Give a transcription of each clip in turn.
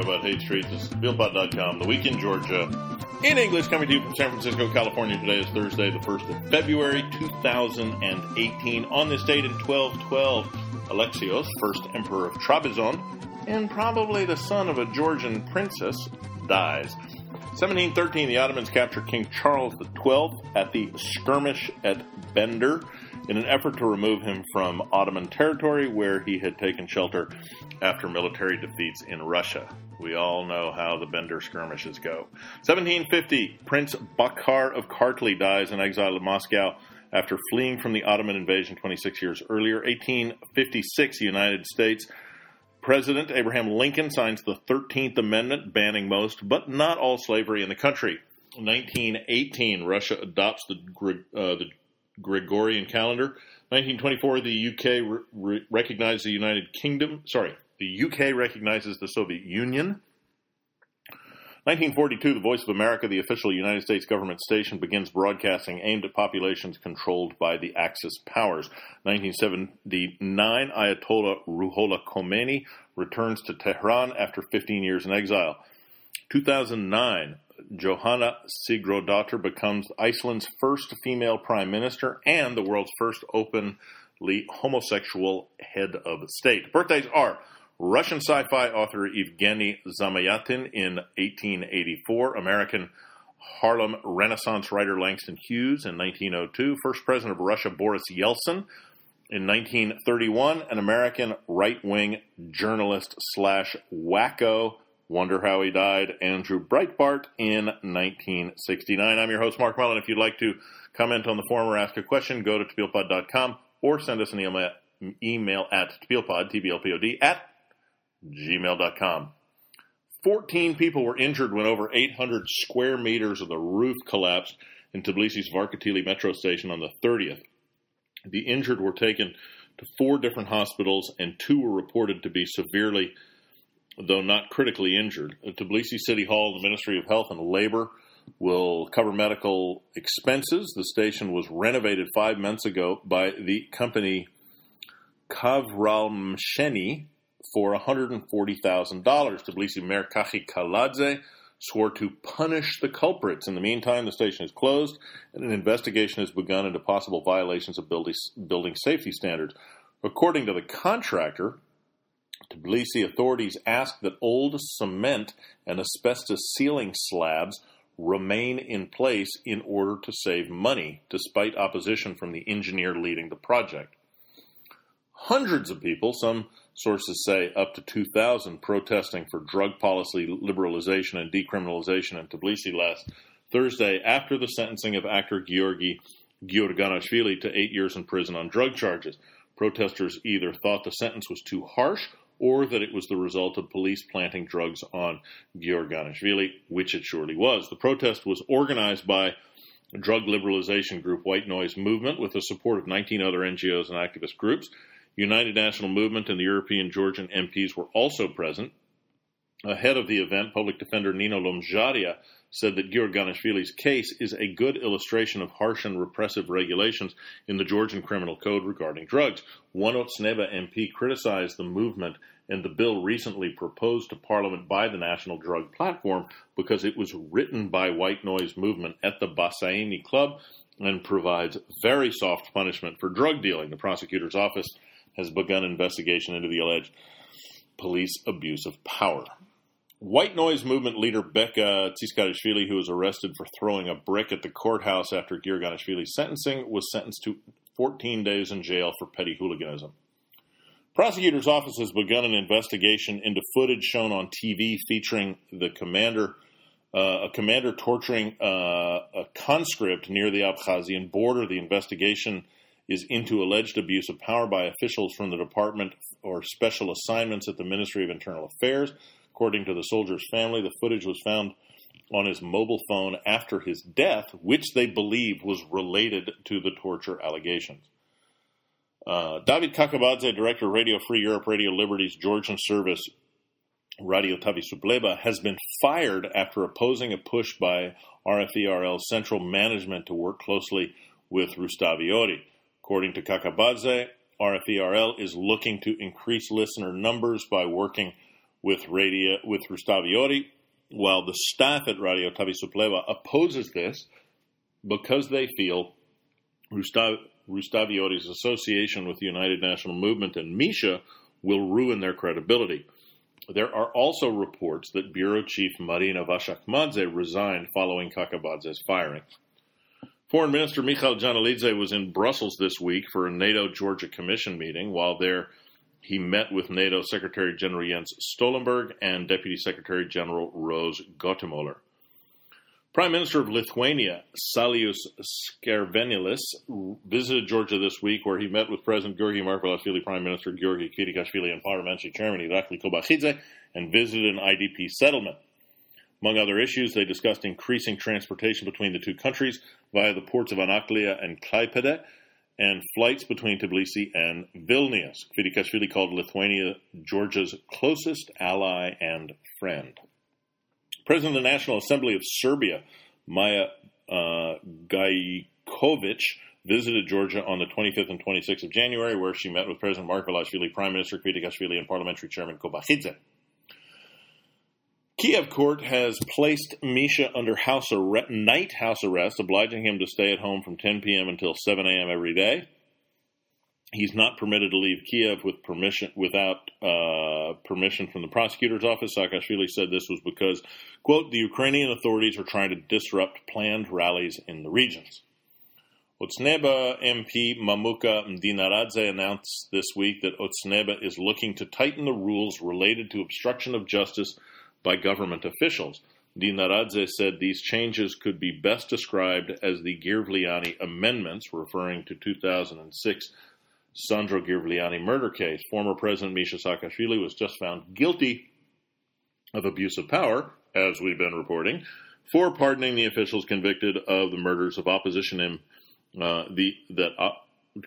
about hate streets. This is TbilPod.com, the week in Georgia. In English, coming to you from San Francisco, California. Today is Thursday, the 1st of February, 2018. On this date in 1212, Alexios, first emperor of Trebizond, and probably the son of a Georgian princess, dies. 1713, the Ottomans capture King Charles XII at the skirmish at Bender in an effort to remove him from Ottoman territory where he had taken shelter after military defeats in Russia. We all know how the Bender skirmishes go. 1750, Prince Bakar of Kartli dies in exile in Moscow after fleeing from the Ottoman invasion 26 years earlier. 1856, United States. President Abraham Lincoln signs the 13th Amendment banning most, but not all slavery in the country. 1918, Russia adopts the, uh, the Gregorian calendar. 1924, the UK re- recognized the United Kingdom. Sorry, the UK recognizes the Soviet Union. 1942, The Voice of America, the official United States government station, begins broadcasting aimed at populations controlled by the Axis powers. 1979, Ayatollah Ruhollah Khomeini returns to Tehran after 15 years in exile. 2009, Johanna Sigurdardóttir becomes Iceland's first female prime minister and the world's first openly homosexual head of state. Birthdays are Russian sci-fi author Evgeny Zamyatin in 1884, American Harlem Renaissance writer Langston Hughes in 1902, first president of Russia Boris Yeltsin in 1931, an American right-wing journalist slash wacko Wonder How He Died, Andrew Breitbart in 1969. I'm your host, Mark Mullen. If you'd like to comment on the forum or ask a question, go to tbilpod.com or send us an email, email at tbilpod, T-B-L-P-O-D, at gmail.com. 14 people were injured when over 800 square meters of the roof collapsed in Tbilisi's Varketili metro station on the 30th. The injured were taken to four different hospitals and two were reported to be severely though not critically injured. At Tbilisi City Hall, the Ministry of Health and Labor will cover medical expenses. The station was renovated five months ago by the company Kavralmsheni for $140,000. Tbilisi Mayor Kakha Kaladze swore to punish the culprits. In the meantime, the station is closed and an investigation has begun into possible violations of building, building safety standards. According to the contractor, Tbilisi authorities asked that old cement and asbestos ceiling slabs remain in place in order to save money, despite opposition from the engineer leading the project. Hundreds of people, some sources say up to 2,000, protesting for drug policy liberalization and decriminalization in Tbilisi last Thursday after the sentencing of actor Georgi Giorganashvili to eight years in prison on drug charges. Protesters either thought the sentence was too harsh or that it was the result of police planting drugs on Giorganashvili, which it surely was. The protest was organized by drug liberalization group White Noise Movement with the support of 19 other NGOs and activist groups. United National Movement and the European Georgian MPs were also present. Ahead of the event, public defender Nino Lomzharia said that Giorganashvili's case is a good illustration of harsh and repressive regulations in the Georgian Criminal Code regarding drugs. One Otsneba MP criticized the movement and the bill recently proposed to Parliament by the National Drug Platform because it was written by White Noise Movement at the Bassiani Club and provides very soft punishment for drug dealing. The prosecutor's office has begun investigation into the alleged police abuse of power. White noise movement leader Beka Tsikarishvili, who was arrested for throwing a brick at the courthouse after Giorganashvili's sentencing, was sentenced to 14 days in jail for petty hooliganism. Prosecutor's office has begun an investigation into footage shown on TV featuring the commander, uh, a commander torturing uh, a conscript near the Abkhazian border. The investigation is into alleged abuse of power by officials from the Department or Special Assignments at the Ministry of Internal Affairs. According to the soldier's family, the footage was found on his mobile phone after his death, which they believe was related to the torture allegations. Uh, David Kakabadze, director of Radio Free Europe, Radio Liberty's Georgian service, Radio Tavisupleba, has been fired after opposing a push by RFERL's central management to work closely with Rustavi Ori. According to Kakabadze, RFERL is looking to increase listener numbers by working with radio with Rustaviotti, while the staff at Radio Tavisupleba opposes this because they feel Rustav, Rustaviotti's association with the United National Movement and Misha will ruin their credibility. There are also reports that Bureau Chief Marina Vashakmadze resigned following Kakabadze's firing. Foreign Minister Mikhail Janelidze was in Brussels this week for a NATO Georgia Commission meeting. While there, he met with NATO Secretary General Jens Stoltenberg and Deputy Secretary General Rose Gottemoeller. Prime Minister of Lithuania, Saulius Skvernelis, visited Georgia this week where he met with President Georgi Margvelashvili, Prime Minister Georgi Kvirikashvili, and Parliamentary Chairman Irakli Kobakhidze, and visited an IDP settlement. Among other issues, they discussed increasing transportation between the two countries via the ports of Anaklia and Klaipeda, and flights between Tbilisi and Vilnius. Kvirikashvili called Lithuania Georgia's closest ally and friend. President of the National Assembly of Serbia, Maya uh, Gajkovic, visited Georgia on the 25th and 26th of January, where she met with President Margvelashvili, Prime Minister Kvirikashvili, and Parliamentary Chairman Kobakhidze. Kiev court has placed Misha under house arrest, night house arrest, obliging him to stay at home from 10 p.m. until 7 a.m. every day he's not permitted to leave Kiev with permission without uh, permission from the prosecutor's office. Saakashvili said this was because, quote, the Ukrainian authorities are trying to disrupt planned rallies in the regions. Otsneba MP Mamuka Mdinaradze announced this week that Otsneba is looking to tighten the rules related to obstruction of justice by government officials. Mdinaradze said these changes could be best described as the Girvliani amendments, referring to 2006 Sandro Girvliani murder case. Former President Misha Saakashvili was just found guilty of abuse of power, as we've been reporting, for pardoning the officials convicted of the murders of opposition M, uh, the that uh,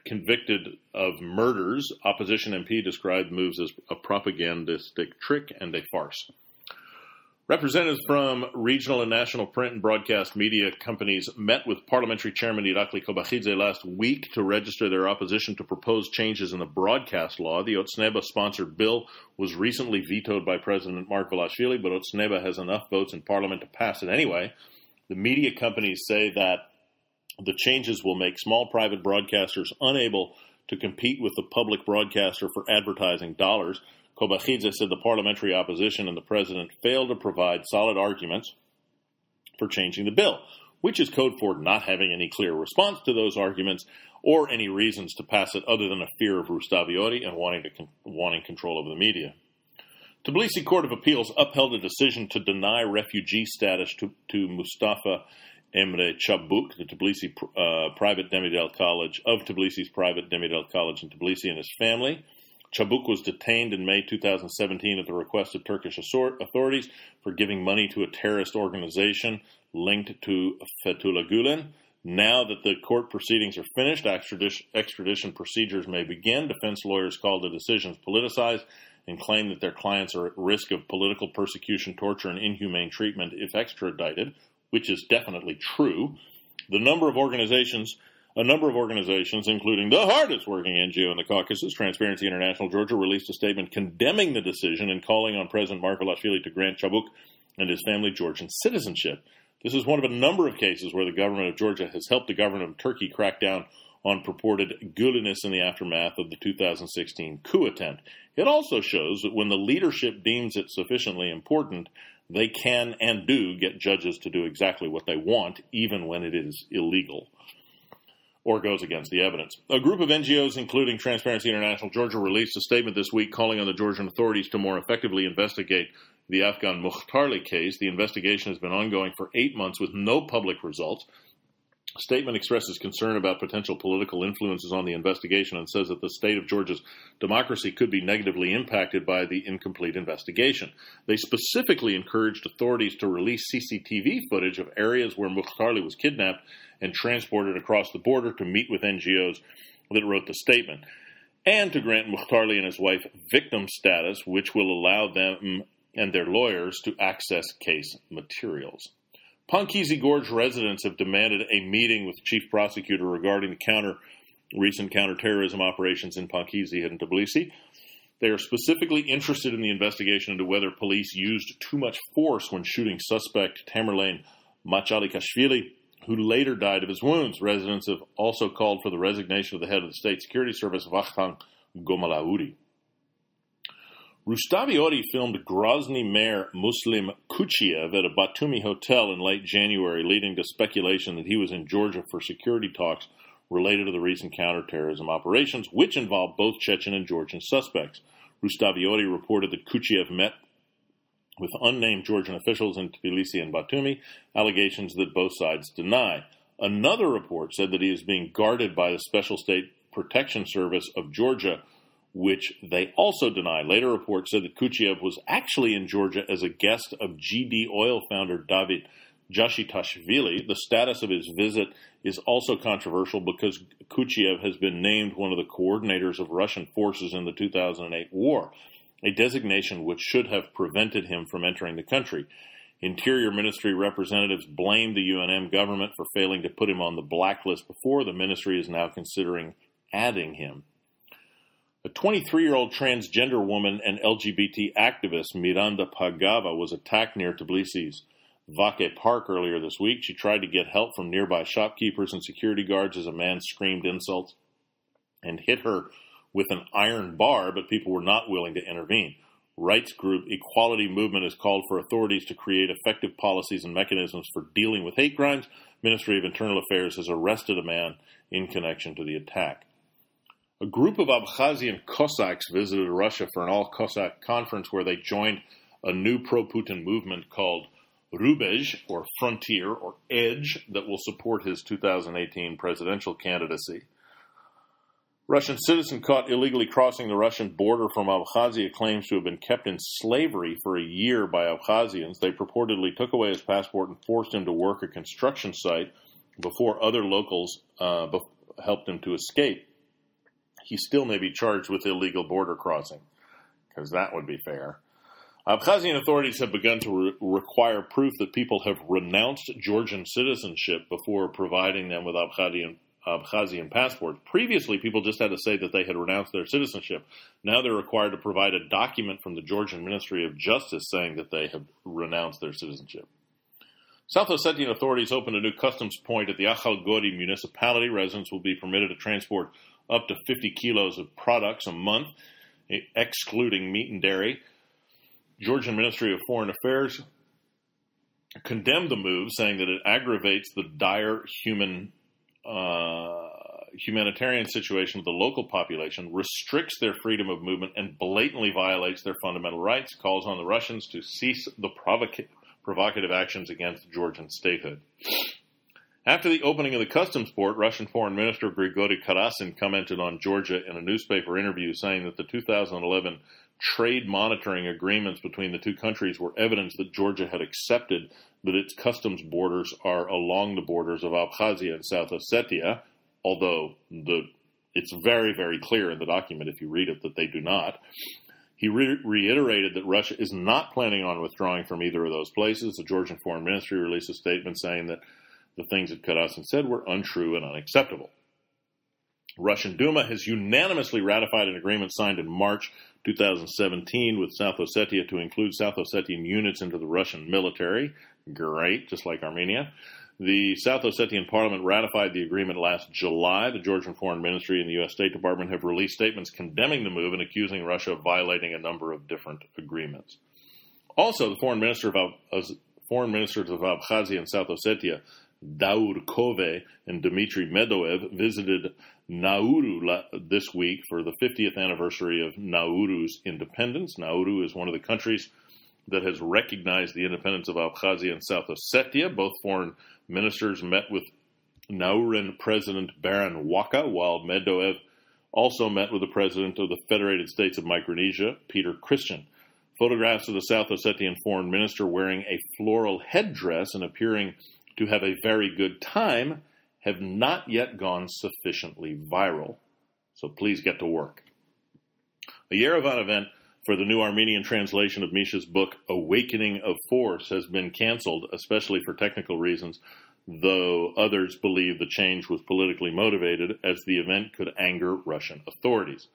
convicted of murders. Opposition MP described moves as a propagandistic trick and a farce. Representatives from regional and national print and broadcast media companies met with Parliamentary Chairman Irakli Kobakhidze last week to register their opposition to proposed changes in the broadcast law. The Otsneba sponsored bill was recently vetoed by President Margvelashvili, but Otsneba has enough votes in Parliament to pass it anyway. The media companies say that the changes will make small private broadcasters unable to compete with the public broadcaster for advertising dollars. Kobakhidze said the parliamentary opposition and the president failed to provide solid arguments for changing the bill, which is code for not having any clear response to those arguments or any reasons to pass it other than a fear of Rustaviotti and wanting, to con- wanting control of the media. Tbilisi Court of Appeals upheld a decision to deny refugee status to, to Mustafa Emre Chabuk, the Tbilisi uh, private Demirel College of Tbilisi's private Demirel College in Tbilisi, and his family. Chabuk was detained in May 2017 at the request of Turkish authorities for giving money to a terrorist organization linked to Fethullah Gulen. Now that the court proceedings are finished, extradition, extradition procedures may begin. Defense lawyers call the decisions politicized and claim that their clients are at risk of political persecution, torture, and inhumane treatment if extradited, which is definitely true. The number of organizations a number of organizations, including the hardest working NGO in the Caucasus, Transparency International Georgia, released a statement condemning the decision and calling on President Margvelashvili to grant Chabuk and his family Georgian citizenship. This is one of a number of cases where the government of Georgia has helped the government of Turkey crack down on purported Gulenists in the aftermath of the 2016 coup attempt. It also shows that when the leadership deems it sufficiently important, they can and do get judges to do exactly what they want, even when it is illegal or goes against the evidence. A group of NGOs, including Transparency International Georgia, released a statement this week calling on the Georgian authorities to more effectively investigate the Afgan Mukhtarli case. The investigation has been ongoing for eight months with no public results. Statement expresses concern about potential political influences on the investigation and says that the state of Georgia's democracy could be negatively impacted by the incomplete investigation. They specifically encouraged authorities to release CCTV footage of areas where Mukhtarli was kidnapped and transported across the border to meet with NGOs that wrote the statement, and to grant Mukhtarli and his wife victim status, which will allow them and their lawyers to access case materials. Pankisi Gorge residents have demanded a meeting with chief prosecutor regarding the counter recent counterterrorism operations in Pankisi and Tbilisi. They are specifically interested in the investigation into whether police used too much force when shooting suspect Temirlan Machalikashvili, who later died of his wounds. Residents have also called for the resignation of the head of the state security service, Vakhtang Gomelauri. Rustavioti filmed Grozny mayor Muslim Khuchiev at a Batumi hotel in late January, leading to speculation that he was in Georgia for security talks related to the recent counterterrorism operations, which involved both Chechen and Georgian suspects. Rustavioti reported that Khuchiev met with unnamed Georgian officials in Tbilisi and Batumi, allegations that both sides deny. Another report said that he is being guarded by the Special State Protection Service of Georgia, which they also deny. Later reports said that Khuchiev was actually in Georgia as a guest of GD Oil founder David Jashitashvili. The status of his visit is also controversial because Khuchiev has been named one of the coordinators of Russian forces in the 2008 war, a designation which should have prevented him from entering the country. Interior Ministry representatives blamed the UNM government for failing to put him on the blacklist before. The ministry is now considering adding him. A 23 year old transgender woman and LGBT activist, Miranda Pagava, was attacked near Tbilisi's Vake Park earlier this week. She tried to get help from nearby shopkeepers and security guards as a man screamed insults and hit her with an iron bar, but people were not willing to intervene. Rights group Equality Movement has called for authorities to create effective policies and mechanisms for dealing with hate crimes. Ministry of Internal Affairs has arrested a man in connection to the attack. A group of Abkhazian Cossacks visited Russia for an all Cossack conference where they joined a new pro Putin movement called Rubezh, or Frontier, or Edge, that will support his 2018 presidential candidacy. Russian citizen caught illegally crossing the Russian border from Abkhazia claims to have been kept in slavery for a year by Abkhazians. They purportedly took away his passport and forced him to work a construction site before other locals uh, helped him to escape. He still may be charged with illegal border crossing, because that would be fair. Uh, Abkhazian authorities have begun to re- require proof that people have renounced Georgian citizenship before providing them with Abkhazian, Abkhazian passports. Previously, people just had to say that they had renounced their citizenship. Now they're required to provide a document from the Georgian Ministry of Justice saying that they have renounced their citizenship. South Ossetian authorities opened a new customs point at the Akhalgori municipality. Residents will be permitted to transport up to 50 kilos of products a month, excluding meat and dairy. Georgian Ministry of Foreign Affairs condemned the move, saying that it aggravates the dire human uh, humanitarian situation of the local population, restricts their freedom of movement, and blatantly violates their fundamental rights. Calls on the Russians to cease the provoca- provocative actions against Georgian statehood. After the opening of the customs port, Russian Foreign Minister Grigory Karasin commented on Georgia in a newspaper interview, saying that the 2011 trade monitoring agreements between the two countries were evidence that Georgia had accepted that its customs borders are along the borders of Abkhazia and South Ossetia, although the, it's very, very clear in the document, if you read it, that they do not. He re- reiterated that Russia is not planning on withdrawing from either of those places. The Georgian Foreign Ministry released a statement saying that the things that Karasin said were untrue and unacceptable. Russian Duma has unanimously ratified an agreement signed in March 2017 with South Ossetia to include South Ossetian units into the Russian military. Great, just like Armenia. The South Ossetian parliament ratified the agreement last July. The Georgian Foreign Ministry and the U.S. State Department have released statements condemning the move and accusing Russia of violating a number of different agreements. Also, the foreign, minister of, foreign ministers of Abkhazia and South Ossetia, Daur Kove and Dmitry Medoev, visited Nauru this week for the 50th anniversary of Nauru's independence. Nauru is one of the countries that has recognized the independence of Abkhazia and South Ossetia. Both foreign ministers met with Nauruan President Baron Waqa, while Medoev also met with the president of the Federated States of Micronesia, Peter Christian. Photographs of the South Ossetian foreign minister wearing a floral headdress and appearing to have a very good time have not yet gone sufficiently viral. So please get to work. A Yerevan event for the new Armenian translation of Misha's book, Awakening of Force, has been canceled, especially for technical reasons, though others believe the change was politically motivated as the event could anger Russian authorities.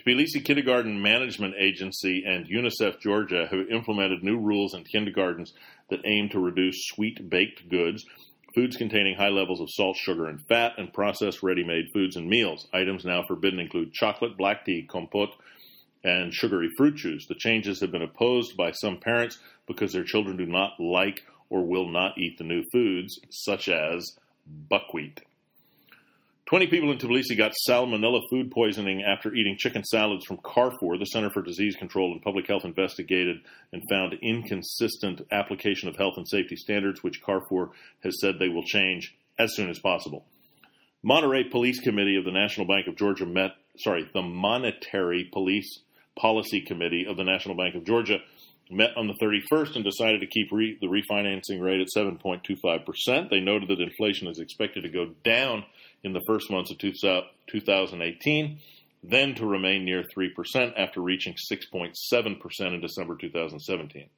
Tbilisi Kindergarten Management Agency and UNICEF Georgia have implemented new rules in kindergartens that aim to reduce sweet baked goods, foods containing high levels of salt, sugar, and fat, and processed ready made foods and meals. Items now forbidden include chocolate, black tea, compote, and sugary fruit juice. The changes have been opposed by some parents because their children do not like or will not eat the new foods, such as buckwheat. 20 people in Tbilisi got salmonella food poisoning after eating chicken salads from Carrefour. The Center for Disease Control and Public Health investigated and found inconsistent application of health and safety standards, which Carrefour has said they will change as soon as possible. Monterey Police Committee of the National Bank of Georgia met, sorry, the Monetary Police Policy Committee of the National Bank of Georgia met on the 31st and decided to keep re- the refinancing rate at 7.25%. They noted that inflation is expected to go down in the first months of 2018, then to remain near 3% after reaching 6.7% in December 2017.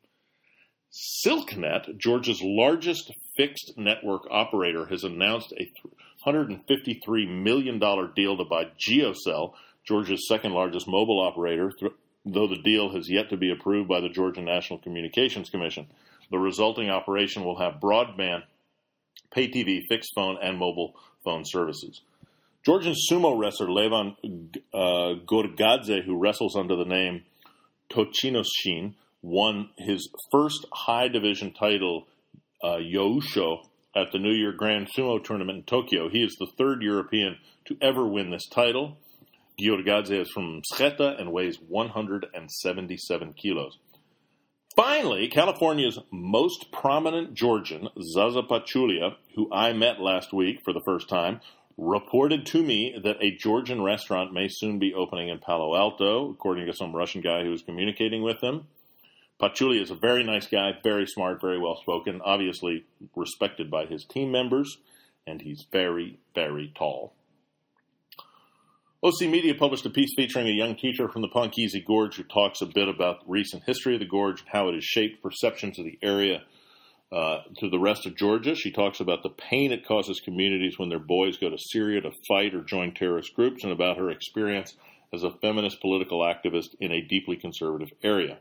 SilkNet, Georgia's largest fixed network operator, has announced a $153 million deal to buy GeoCell, Georgia's second largest mobile operator, though the deal has yet to be approved by the Georgia National Communications Commission. The resulting operation will have broadband, pay TV, fixed phone, and mobile phone services. Georgian sumo wrestler Levan uh, Gorgadze, who wrestles under the name Tochinoshin, won his first high division title, uh, Yousho, at the New Year Grand Sumo Tournament in Tokyo. He is the third European to ever win this title. Giorgadze is from Mtskheta and weighs 177 kilos. Finally, California's most prominent Georgian, Zaza Pachulia, who I met last week for the first time, reported to me that a Georgian restaurant may soon be opening in Palo Alto, according to some Russian guy who was communicating with him. Pachulia is a very nice guy, very smart, very well spoken, obviously respected by his team members, and he's very, very tall. OC Media published a piece featuring a young teacher from the Pankisi Gorge who talks a bit about the recent history of the gorge and how it has shaped perceptions of the area uh, to the rest of Georgia. She talks about the pain it causes communities when their boys go to Syria to fight or join terrorist groups and about her experience as a feminist political activist in a deeply conservative area.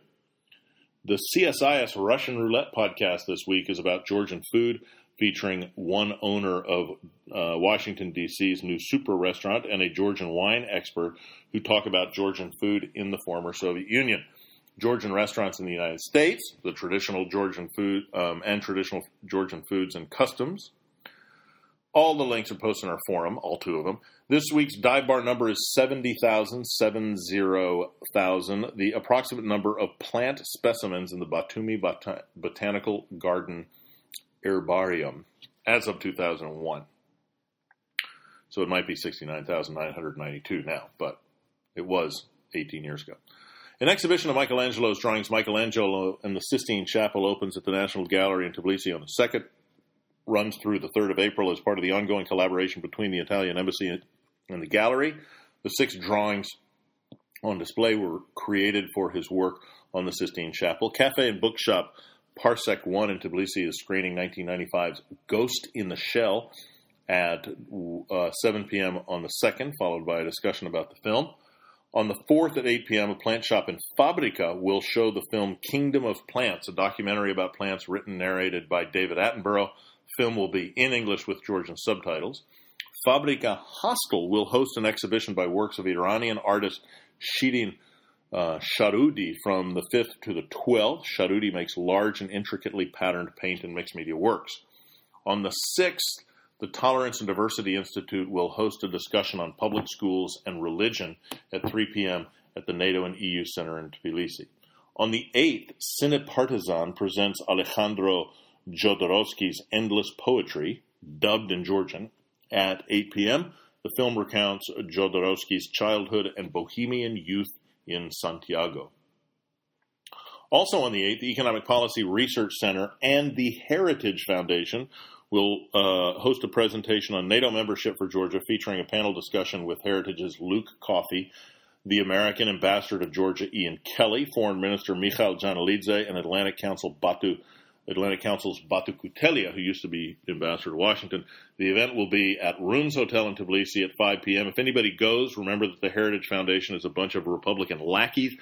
The CSIS Russian Roulette podcast this week is about Georgian food, featuring one owner of uh, Washington, D.C.'s new super restaurant and a Georgian wine expert who talk about Georgian food in the former Soviet Union. Georgian restaurants in the United States, the traditional Georgian food um, and traditional Georgian foods and customs. All the links are posted in our forum, all two of them. This week's dive bar number is 70,000, 70,000, the approximate number of plant specimens in the Batumi Bot- Botanical Garden herbarium as of 2001. So it might be 69,992 now, but it was 18 years ago. An exhibition of Michelangelo's drawings, Michelangelo and the Sistine Chapel, opens at the National Gallery in Tbilisi on the 2nd, runs through the 3rd of April as part of the ongoing collaboration between the Italian Embassy and the gallery. The six drawings on display were created for his work on the Sistine Chapel. Cafe and bookshop Parsec 1 in Tbilisi is screening 1995's Ghost in the Shell at uh, 7 p.m. on the 2nd, followed by a discussion about the film. On the 4th at 8 p.m., a plant shop in Fabrika will show the film Kingdom of Plants, a documentary about plants written and narrated by David Attenborough. The film will be in English with Georgian subtitles. Fabrika Hostel will host an exhibition by works of Iranian artist Shirin uh, Sharudi from the 5th to the 12th. Sharudi makes large and intricately patterned paint and mixed media works. On the 6th, the Tolerance and Diversity Institute will host a discussion on public schools and religion at 3 p.m. at the NATO and EU Center in Tbilisi. On the 8th, Cine Partizan presents Alejandro Jodorowsky's Endless Poetry, dubbed in Georgian, at 8 p.m. The film recounts Jodorowsky's childhood and bohemian youth in Santiago. Also on the 8th, the Economic Policy Research Center and the Heritage Foundation will uh, host a presentation on NATO membership for Georgia featuring a panel discussion with Heritage's Luke Coffey, the American ambassador to Georgia Ian Kelly, Foreign Minister Mikhail Janelidze, and Atlantic Council Batu Atlantic Council's Batu Kutelia, who used to be ambassador to Washington. The event will be at Rooms Hotel in Tbilisi at 5 p.m. If anybody goes, remember that the Heritage Foundation is a bunch of Republican lackeys,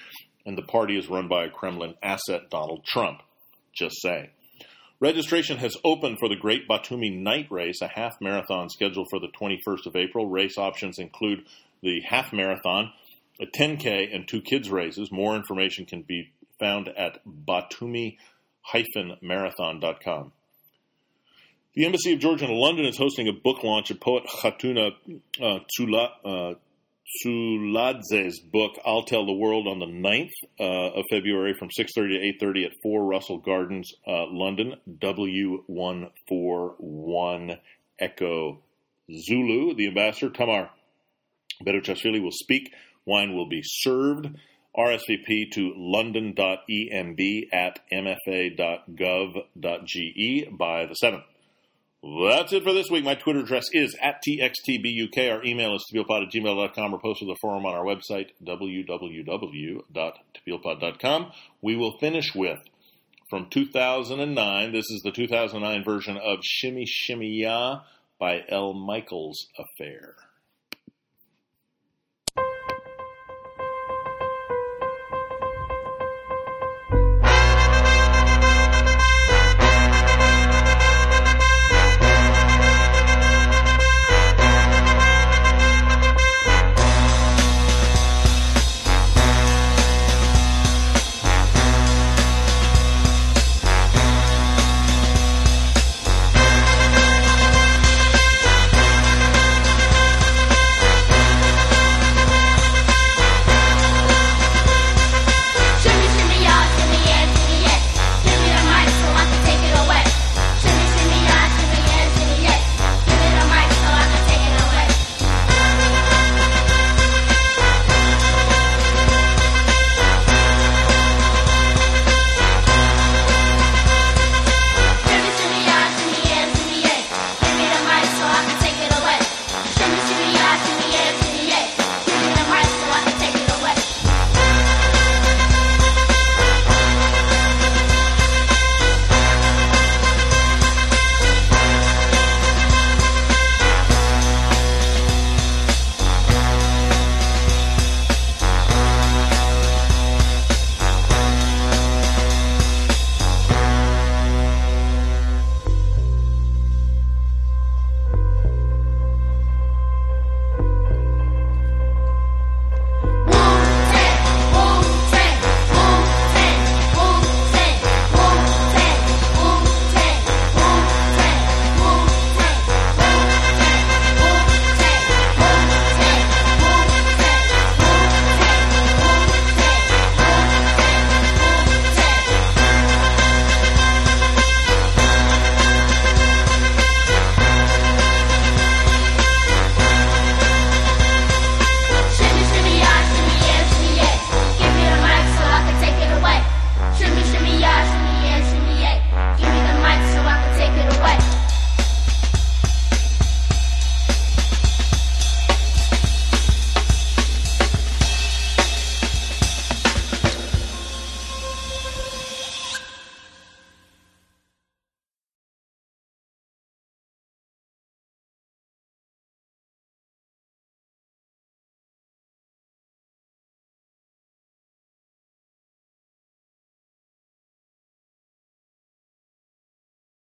and the party is run by a Kremlin asset, Donald Trump. Just say. Registration has opened for the Great Batumi Night Race, a half marathon scheduled for the 21st of April. Race options include the half marathon, a 10K, and two kids races. More information can be found at batumi-marathon.com. The Embassy of Georgia in London is hosting a book launch of poet Khatuna uh, Tsula, uh, Tsuladze's book "I'll Tell the World" on the 9th uh, of February from 6:30 to 8:30 at 4 Russell Gardens, uh, London. W141 Echo Zulu. The ambassador Tamar Beruchashvili will speak. Wine will be served. RSVP to london.emb at mfa.gov.ge by the 7th. That's it for this week. My Twitter address is at TXTBUK. Our email is tabilpod at gmail.com or post to the forum on our website, www.tabilpod.com. We will finish with, from 2009, this is the 2009 version of Shimmy Shimmy Ya by El Michels Affair.